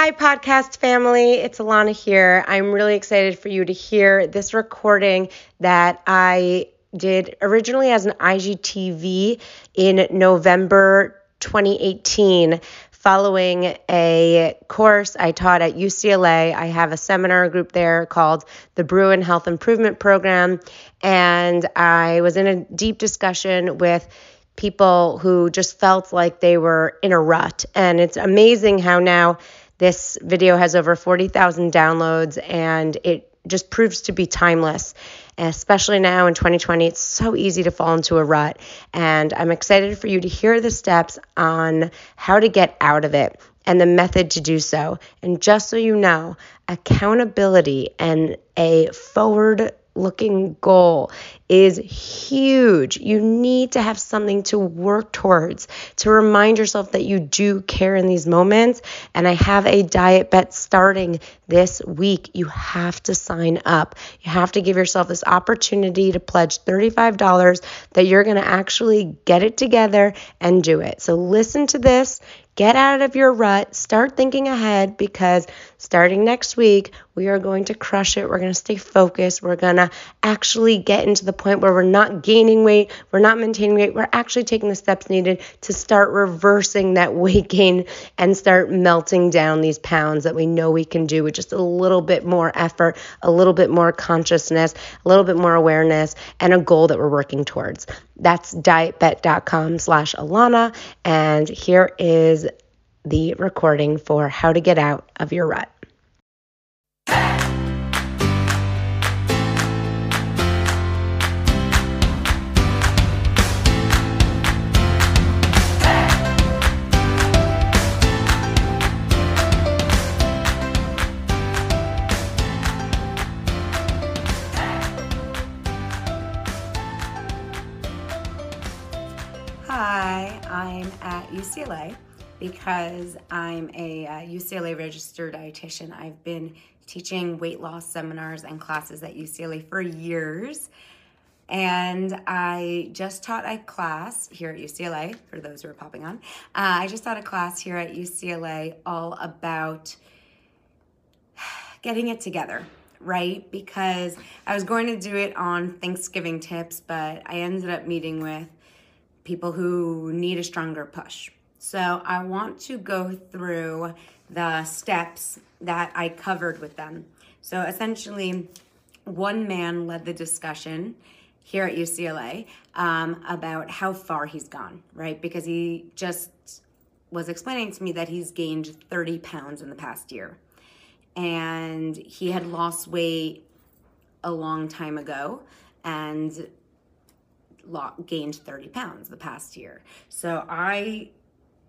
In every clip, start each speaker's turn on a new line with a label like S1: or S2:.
S1: Hi, podcast family. It's Ilana here. I'm really excited for you to hear this recording that I did originally as an IGTV in November 2018 following a course I taught at UCLA. I have a seminar group there called the Bruin Health Improvement Program, and I was in a deep discussion with people who just felt like they were in a rut. And it's amazing how now this video has over 40,000 downloads and it just proves to be timeless. especially now in 2020, it's so easy to fall into a rut. And I'm excited for you to hear the steps on how to get out of it and the method to do so. And just so you know, accountability and a forward looking goal is huge. You need to have something to work towards to remind yourself that you do care in these moments. And I have a DietBet starting this week. You have to sign up. You have to give yourself this opportunity to pledge $35 that you're going to actually get it together and do it. So listen to this. Get out of your rut, start thinking ahead because starting next week, we are going to crush it. We're going to stay focused. We're going to actually get into the point where we're not gaining weight, we're not maintaining weight, we're actually taking the steps needed to start reversing that weight gain and start melting down these pounds that we know we can do with just a little bit more effort, a little bit more consciousness, a little bit more awareness, and a goal that we're working towards. That's dietbet.com slash Ilana. And here is the recording for how to get out of your rut. Hi, I'm at UCLA because I'm a uh, UCLA registered dietitian. I've been teaching weight loss seminars and classes at UCLA for years. And I just taught a class here at UCLA, for those who are popping on. Uh, I just taught a class here at UCLA all about getting it together, right? Because I was going to do it on Thanksgiving tips, but I ended up meeting with people who need a stronger push. So I want to go through the steps that I covered with them. So essentially, one man led the discussion here at UCLA um, about how far he's gone, right? Because he just was explaining to me that he's gained 30 pounds in the past year. And he had lost weight a long time ago and gained 30 pounds the past year. So I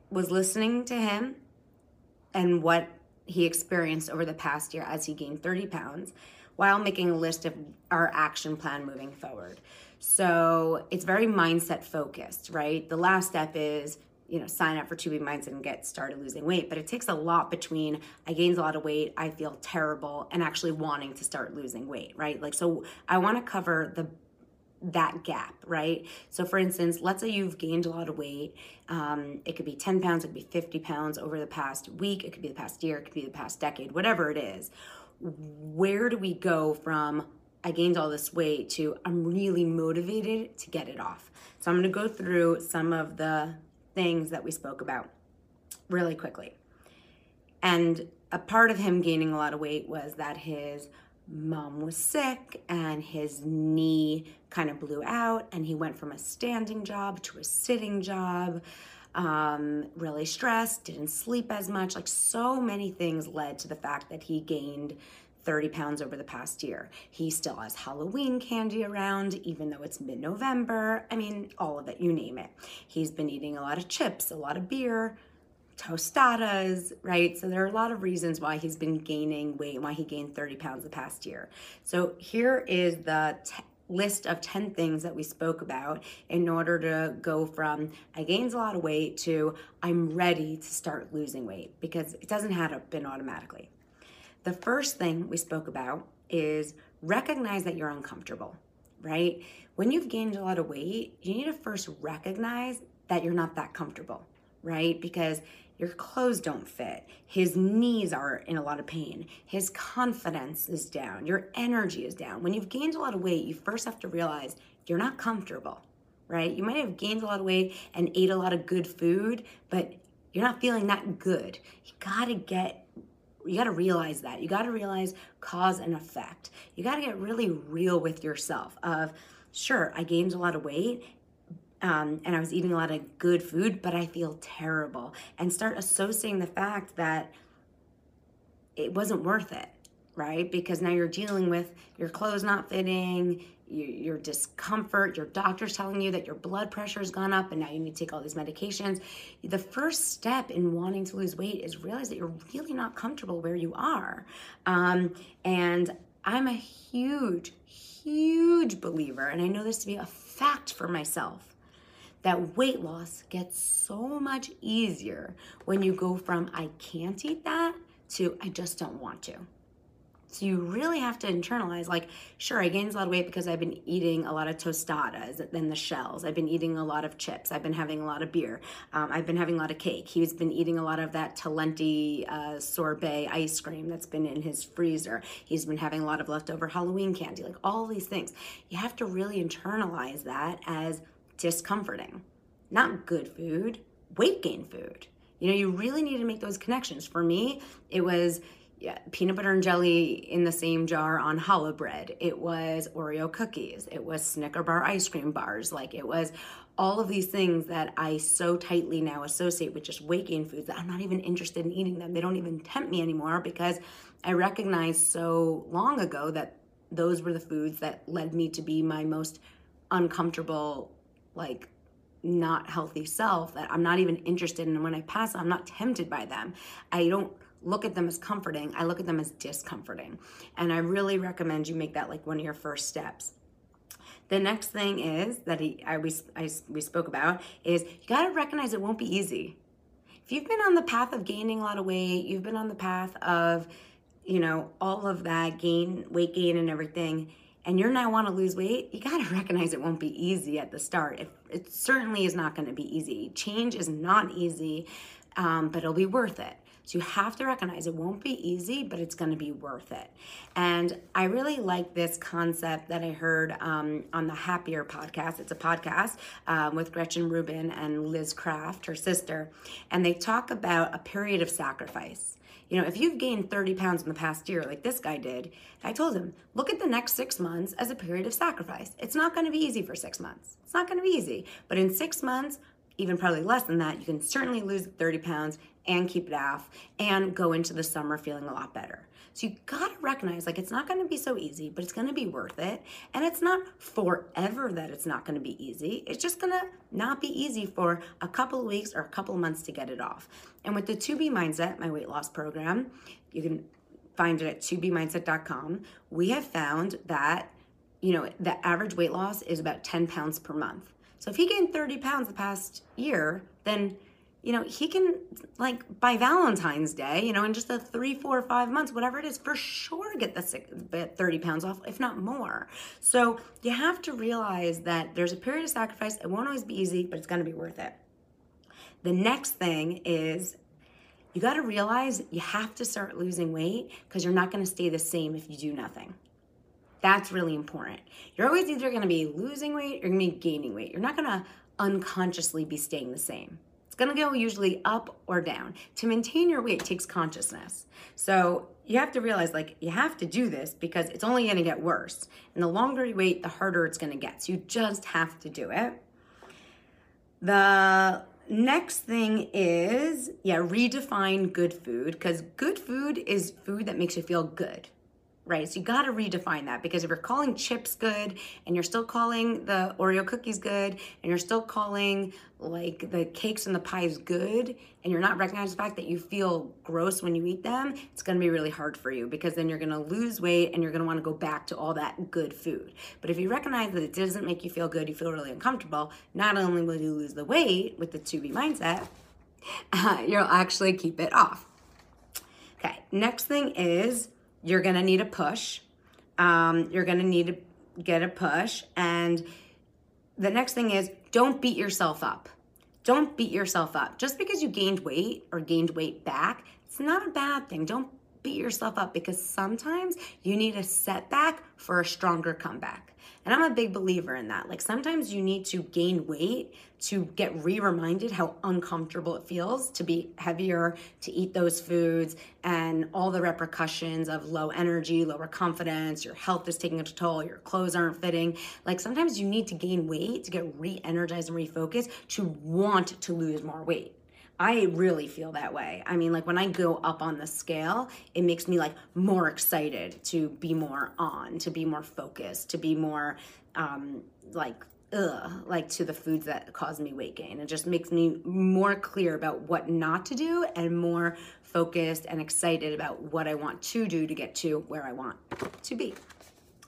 S1: was listening to him and what he experienced over the past year as he gained 30 pounds while making a list of our action plan moving forward. So it's very mindset focused, right? The last step is you know, sign up for 2B Mindset and get started losing weight. But it takes a lot between I gained a lot of weight, I feel terrible, and actually wanting to start losing weight, right? Like, so I want to cover the that gap, right? So, for instance, let's say you've gained a lot of weight. Um, it could be 10 pounds, it could be 50 pounds over the past week, it could be the past year, it could be the past decade, whatever it is. Where do we go from I gained all this weight to I'm really motivated to get it off? So, I'm gonna go through some of the things that we spoke about really quickly. And a part of him gaining a lot of weight was that his mom was sick and his knee kind of blew out and he went from a standing job to a sitting job um, really stressed didn't sleep as much like so many things led to the fact that he gained 30 pounds over the past year he still has halloween candy around even though it's mid-november i mean all of it you name it he's been eating a lot of chips a lot of beer tostadas, right? So there are a lot of reasons why he's been gaining weight, why he gained 30 pounds the past year. So here is the t- list of 10 things that we spoke about in order to go from I gained a lot of weight to I'm ready to start losing weight because it doesn't happen automatically. The first thing we spoke about is recognize that you're uncomfortable, right? When you've gained a lot of weight, you need to first recognize that you're not that comfortable, right? Because your clothes don't fit, his knees are in a lot of pain, his confidence is down, your energy is down. When you've gained a lot of weight, you first have to realize you're not comfortable, right? You might have gained a lot of weight and ate a lot of good food, but you're not feeling that good. You gotta get you got to realize that. You got to realize cause and effect. You got to get really real with yourself of sure, I gained a lot of weight um, and I was eating a lot of good food, but I feel terrible. And start associating the fact that it wasn't worth it, right? Because now you're dealing with your clothes not fitting, your discomfort, your doctor's telling you that your blood pressure has gone up and now you need to take all these medications. The first step in wanting to lose weight is realize that you're really not comfortable where you are. Um, and I'm a huge, huge believer, and I know this to be a fact for myself, that weight loss gets so much easier when you go from I can't eat that to I just don't want to. So you really have to internalize like, sure, I gained a lot of weight because I've been eating a lot of tostadas than the shells. I've been eating a lot of chips. I've been having a lot of beer. Um, I've been having a lot of cake. He's been eating a lot of that Talenti uh, sorbet ice cream that's been in his freezer. He's been having a lot of leftover Halloween candy, like all these things. You have to really internalize that as discomforting, not good food, weight gain food. You know, you really need to make those connections. For me, it was yeah, peanut butter and jelly in the same jar on challah bread. It was Oreo cookies. It was Snicker bar ice cream bars. Like it was all of these things that I so tightly now associate with just weight gain foods that I'm not even interested in eating them. They don't even tempt me anymore because I recognized so long ago that those were the foods that led me to be my most uncomfortable, like not healthy self that I'm not even interested in. And when I pass, I'm not tempted by them. I don't look at them as comforting, I look at them as discomforting. And I really recommend you make that like one of your first steps. The next thing is that he, I, we, I, we spoke about is you got to recognize it won't be easy. If you've been on the path of gaining a lot of weight, you've been on the path of, you know, all of that gain, weight gain and everything, and you're now want to lose weight, you got to recognize it won't be easy at the start. It, it certainly is not going to be easy. Change is not easy, um, but it'll be worth it. So you have to recognize it won't be easy, but it's going to be worth it. And I really like this concept that I heard um, on the Happier podcast. It's a podcast um, with Gretchen Rubin and Liz Craft, her sister, and they talk about a period of sacrifice. You know, if you've gained 30 pounds in the past year, like this guy did, I told him, look at the next six months as a period of sacrifice. It's not going to be easy for six months. It's not going to be easy. But in six months, even probably less than that, you can certainly lose 30 pounds and keep it off and go into the summer feeling a lot better. So you gotta recognize like it's not gonna be so easy, but it's gonna be worth it. And it's not forever that it's not gonna be easy. It's just gonna not be easy for a couple of weeks or a couple of months to get it off. And with the 2B Mindset, my weight loss program, you can find it at 2bmindset.com. We have found that, you know, the average weight loss is about 10 pounds per month. So if he gained 30 pounds the past year, then you know, he can like by Valentine's Day, you know, in just a three, four, five months, whatever it is, for sure get the 30 pounds off, if not more. So you have to realize that there's a period of sacrifice. It won't always be easy, but it's going to be worth it. The next thing is you got to realize you have to start losing weight because you're not going to stay the same if you do nothing. That's really important. You're always either going to be losing weight or going to be gaining weight. You're not going to unconsciously be staying the same gonna go usually up or down. To maintain your weight takes consciousness. So you have to realize like you have to do this because it's only gonna get worse. And the longer you wait, the harder it's gonna get. So you just have to do it. The next thing is, yeah, redefine good food because good food is food that makes you feel good right? So you got to redefine that because if you're calling chips good and you're still calling the Oreo cookies good and you're still calling like the cakes and the pies good and you're not recognizing the fact that you feel gross when you eat them, it's going to be really hard for you because then you're going to lose weight and you're going to want to go back to all that good food. But if you recognize that it doesn't make you feel good, you feel really uncomfortable, not only will you lose the weight with the 2B mindset, uh, you'll actually keep it off. Okay, next thing is you're gonna need a push. Um, you're gonna need to get a push. And the next thing is don't beat yourself up. don't beat yourself up. Just because you gained weight or gained weight back, it's not a bad thing. Don't beat yourself up because sometimes you need a setback for a stronger comeback. And I'm a big believer in that. Like sometimes you need to gain weight to get re reminded how uncomfortable it feels to be heavier, to eat those foods, and all the repercussions of low energy, lower confidence, your health is taking a toll, your clothes aren't fitting. Like sometimes you need to gain weight to get re energized and refocused to want to lose more weight. I really feel that way. I mean, like when I go up on the scale, it makes me like more excited to be more on, to be more focused, to be more um, like ugh, like to the foods that cause me weight gain. It just makes me more clear about what not to do and more focused and excited about what I want to do to get to where I want to be.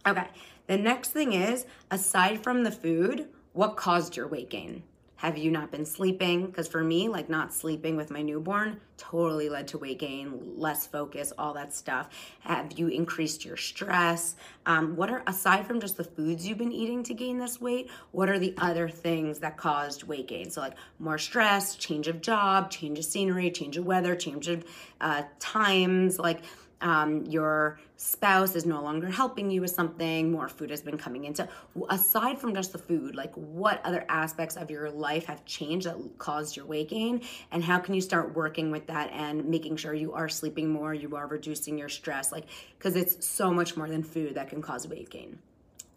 S1: Okay, the next thing is aside from the food, what caused your weight gain? Have you not been sleeping? Because for me, like not sleeping with my newborn totally led to weight gain, less focus, all that stuff. Have you increased your stress? Um, what are, aside from just the foods you've been eating to gain this weight, what are the other things that caused weight gain? So, like more stress, change of job, change of scenery, change of weather, change of uh, times, like um, your spouse is no longer helping you with something, more food has been coming into. Aside from just the food, like what other aspects of your life have changed that caused your weight gain? And how can you start working with that and making sure you are sleeping more, you are reducing your stress? Like, because it's so much more than food that can cause weight gain.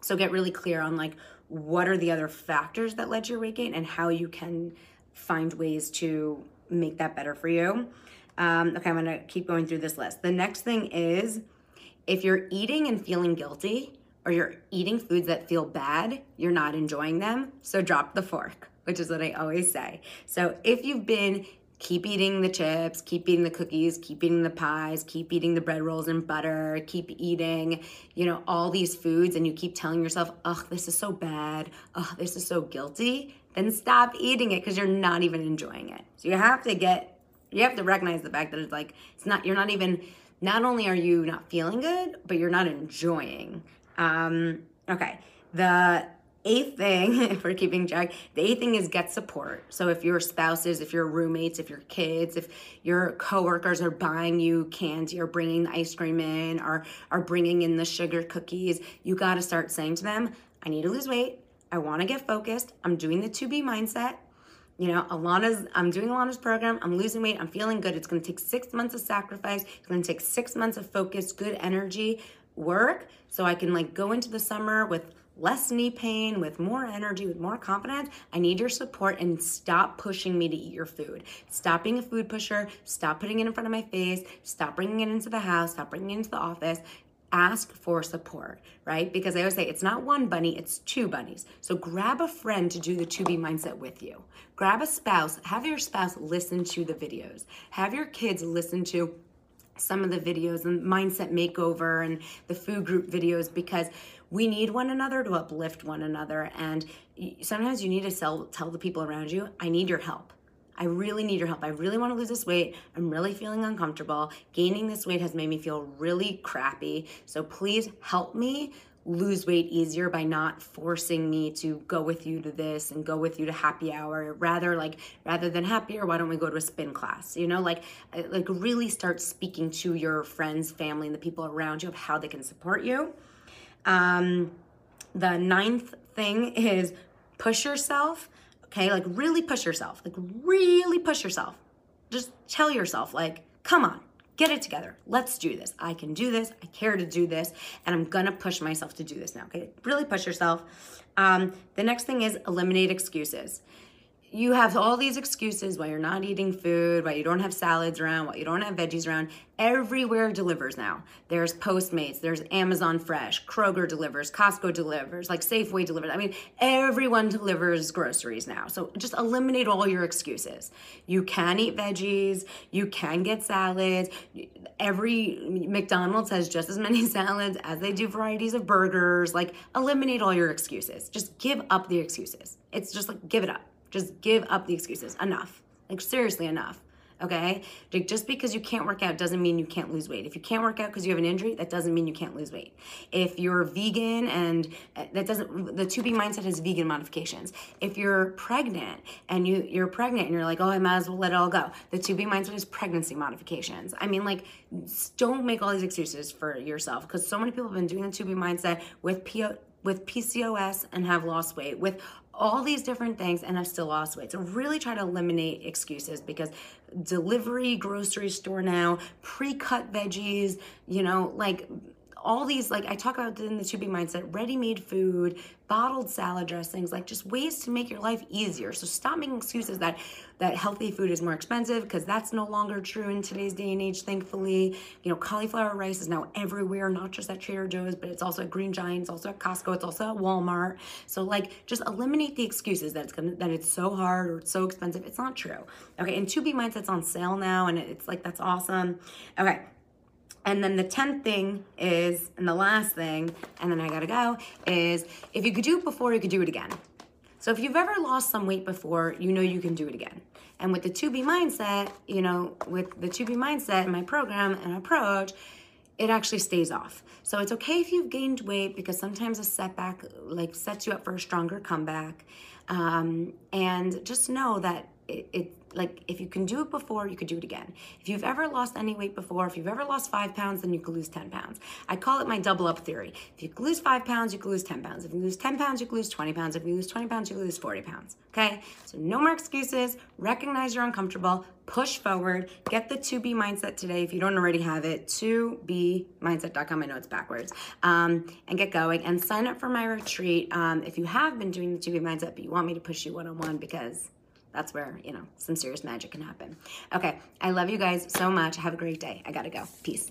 S1: So get really clear on like what are the other factors that led to your weight gain and how you can find ways to make that better for you. Um, okay, I'm gonna keep going through this list. The next thing is if you're eating and feeling guilty, or you're eating foods that feel bad, you're not enjoying them, so drop the fork, which is what I always say. So if you've been keep eating the chips, keep eating the cookies, keep eating the pies, keep eating the bread rolls and butter, keep eating, you know, all these foods and you keep telling yourself, "Ugh, this is so bad. Ugh, this is so guilty." Then stop eating it because you're not even enjoying it. So you have to get you have to recognize the fact that it's like it's not you're not even not only are you not feeling good, but you're not enjoying. Um, okay. The eighth thing, we're keeping track, the eighth thing is get support. So if your spouses, if your roommates, if your kids, if your coworkers are buying you candy or bringing the ice cream in or are bringing in the sugar cookies, you got to start saying to them, I need to lose weight. I want to get focused. I'm doing the 2B mindset. You know, Ilana's, I'm doing Ilana's program. I'm losing weight. I'm feeling good. It's going to take six months of sacrifice. It's going to take six months of focus, good energy work. So I can like go into the summer with less knee pain, with more energy, with more confidence. I need your support and stop pushing me to eat your food. Stop being a food pusher. Stop putting it in front of my face. Stop bringing it into the house. Stop bringing it into the office ask for support, right? Because I always say it's not one bunny, it's two bunnies. So grab a friend to do the 2B mindset with you. Grab a spouse, have your spouse listen to the videos, have your kids listen to some of the videos and mindset makeover and the food group videos because we need one another to uplift one another and sometimes you need to sell, tell the people around you i need your help I really need your help. I really want to lose this weight. I'm really feeling uncomfortable. Gaining this weight has made me feel really crappy. So please help me lose weight easier by not forcing me to go with you to this and go with you to happy hour rather like rather than happier why don't we go to a spin class you know like uh, like really start speaking to your friends family and the people around you of how they can support you um the ninth thing is push yourself Okay, like really push yourself. Like really push yourself. Just tell yourself, like, come on, get it together. Let's do this. I can do this. I care to do this. And I'm gonna push myself to do this now. Okay, really push yourself. Um, the next thing is eliminate excuses you have all these excuses why you're not eating food, why you don't have salads around, why you don't have veggies around. Everywhere delivers now. There's Postmates, there's Amazon Fresh, Kroger delivers, Costco delivers, like Safeway delivers. I mean, everyone delivers groceries now. So just eliminate all your excuses. You can eat veggies, you can get salads. Every McDonald's has just as many salads as they do varieties of burgers. Like, eliminate all your excuses. Just give up the excuses. It's just like, give it up. Just give up the excuses. Enough. Like, seriously, enough. Okay? Like, Just because you can't work out doesn't mean you can't lose weight. If you can't work out because you have an injury, that doesn't mean you can't lose weight. If you're vegan and uh, that doesn't, the 2B mindset has vegan modifications. If you're pregnant and you, you're pregnant and you're like, oh, I might as well let it all go, the 2B mindset has pregnancy modifications. I mean, like, don't make all these excuses for yourself because so many people have been doing the 2B mindset with PO, with PCOS and have lost weight, with all these different things and have still lost weight. So really try to eliminate excuses because delivery, grocery store now, pre-cut veggies, you know, like all these like I talk about in the 2B mindset, ready-made food, bottled salad dressings, like just ways to make your life easier. So stop making excuses that that healthy food is more expensive because that's no longer true in today's day and age, thankfully. You know, cauliflower rice is now everywhere, not just at Trader Joe's, but it's also at Green Giant, it's also at Costco, it's also at Walmart. So like just eliminate the excuses that it's gonna that it's so hard or it's so expensive. It's not true. Okay, and 2B mindset's on sale now, and it's like that's awesome. Okay. And then the 10th thing is, and the last thing, and then I gotta go, is if you could do it before, you could do it again. So if you've ever lost some weight before, you know you can do it again. And with the 2B mindset, you know, with the 2B mindset in my program and approach, it actually stays off. So it's okay if you've gained weight because sometimes a setback like sets you up for a stronger comeback. Um, and just know that it, it like if you can do it before, you could do it again. If you've ever lost any weight before, if you've ever lost five pounds, then you could lose 10 pounds. I call it my double up theory. If you lose five pounds, you could lose 10 pounds. If you lose 10 pounds, you could lose 20 pounds. If you lose 20 pounds, you could lose 40 pounds. Okay? So no more excuses. Recognize you're uncomfortable. Push forward. Get the 2B mindset today if you don't already have it. 2bmindset.com. I know it's backwards. Um, and get going and sign up for my retreat um, if you have been doing the 2B mindset, but you want me to push you one on one because that's where, you know, some serious magic can happen. Okay, I love you guys so much. Have a great day. I gotta go. Peace.